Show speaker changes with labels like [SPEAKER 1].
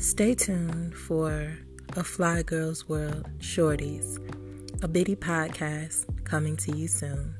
[SPEAKER 1] Stay tuned for A Fly Girl's World Shorties, a bitty podcast coming to you soon.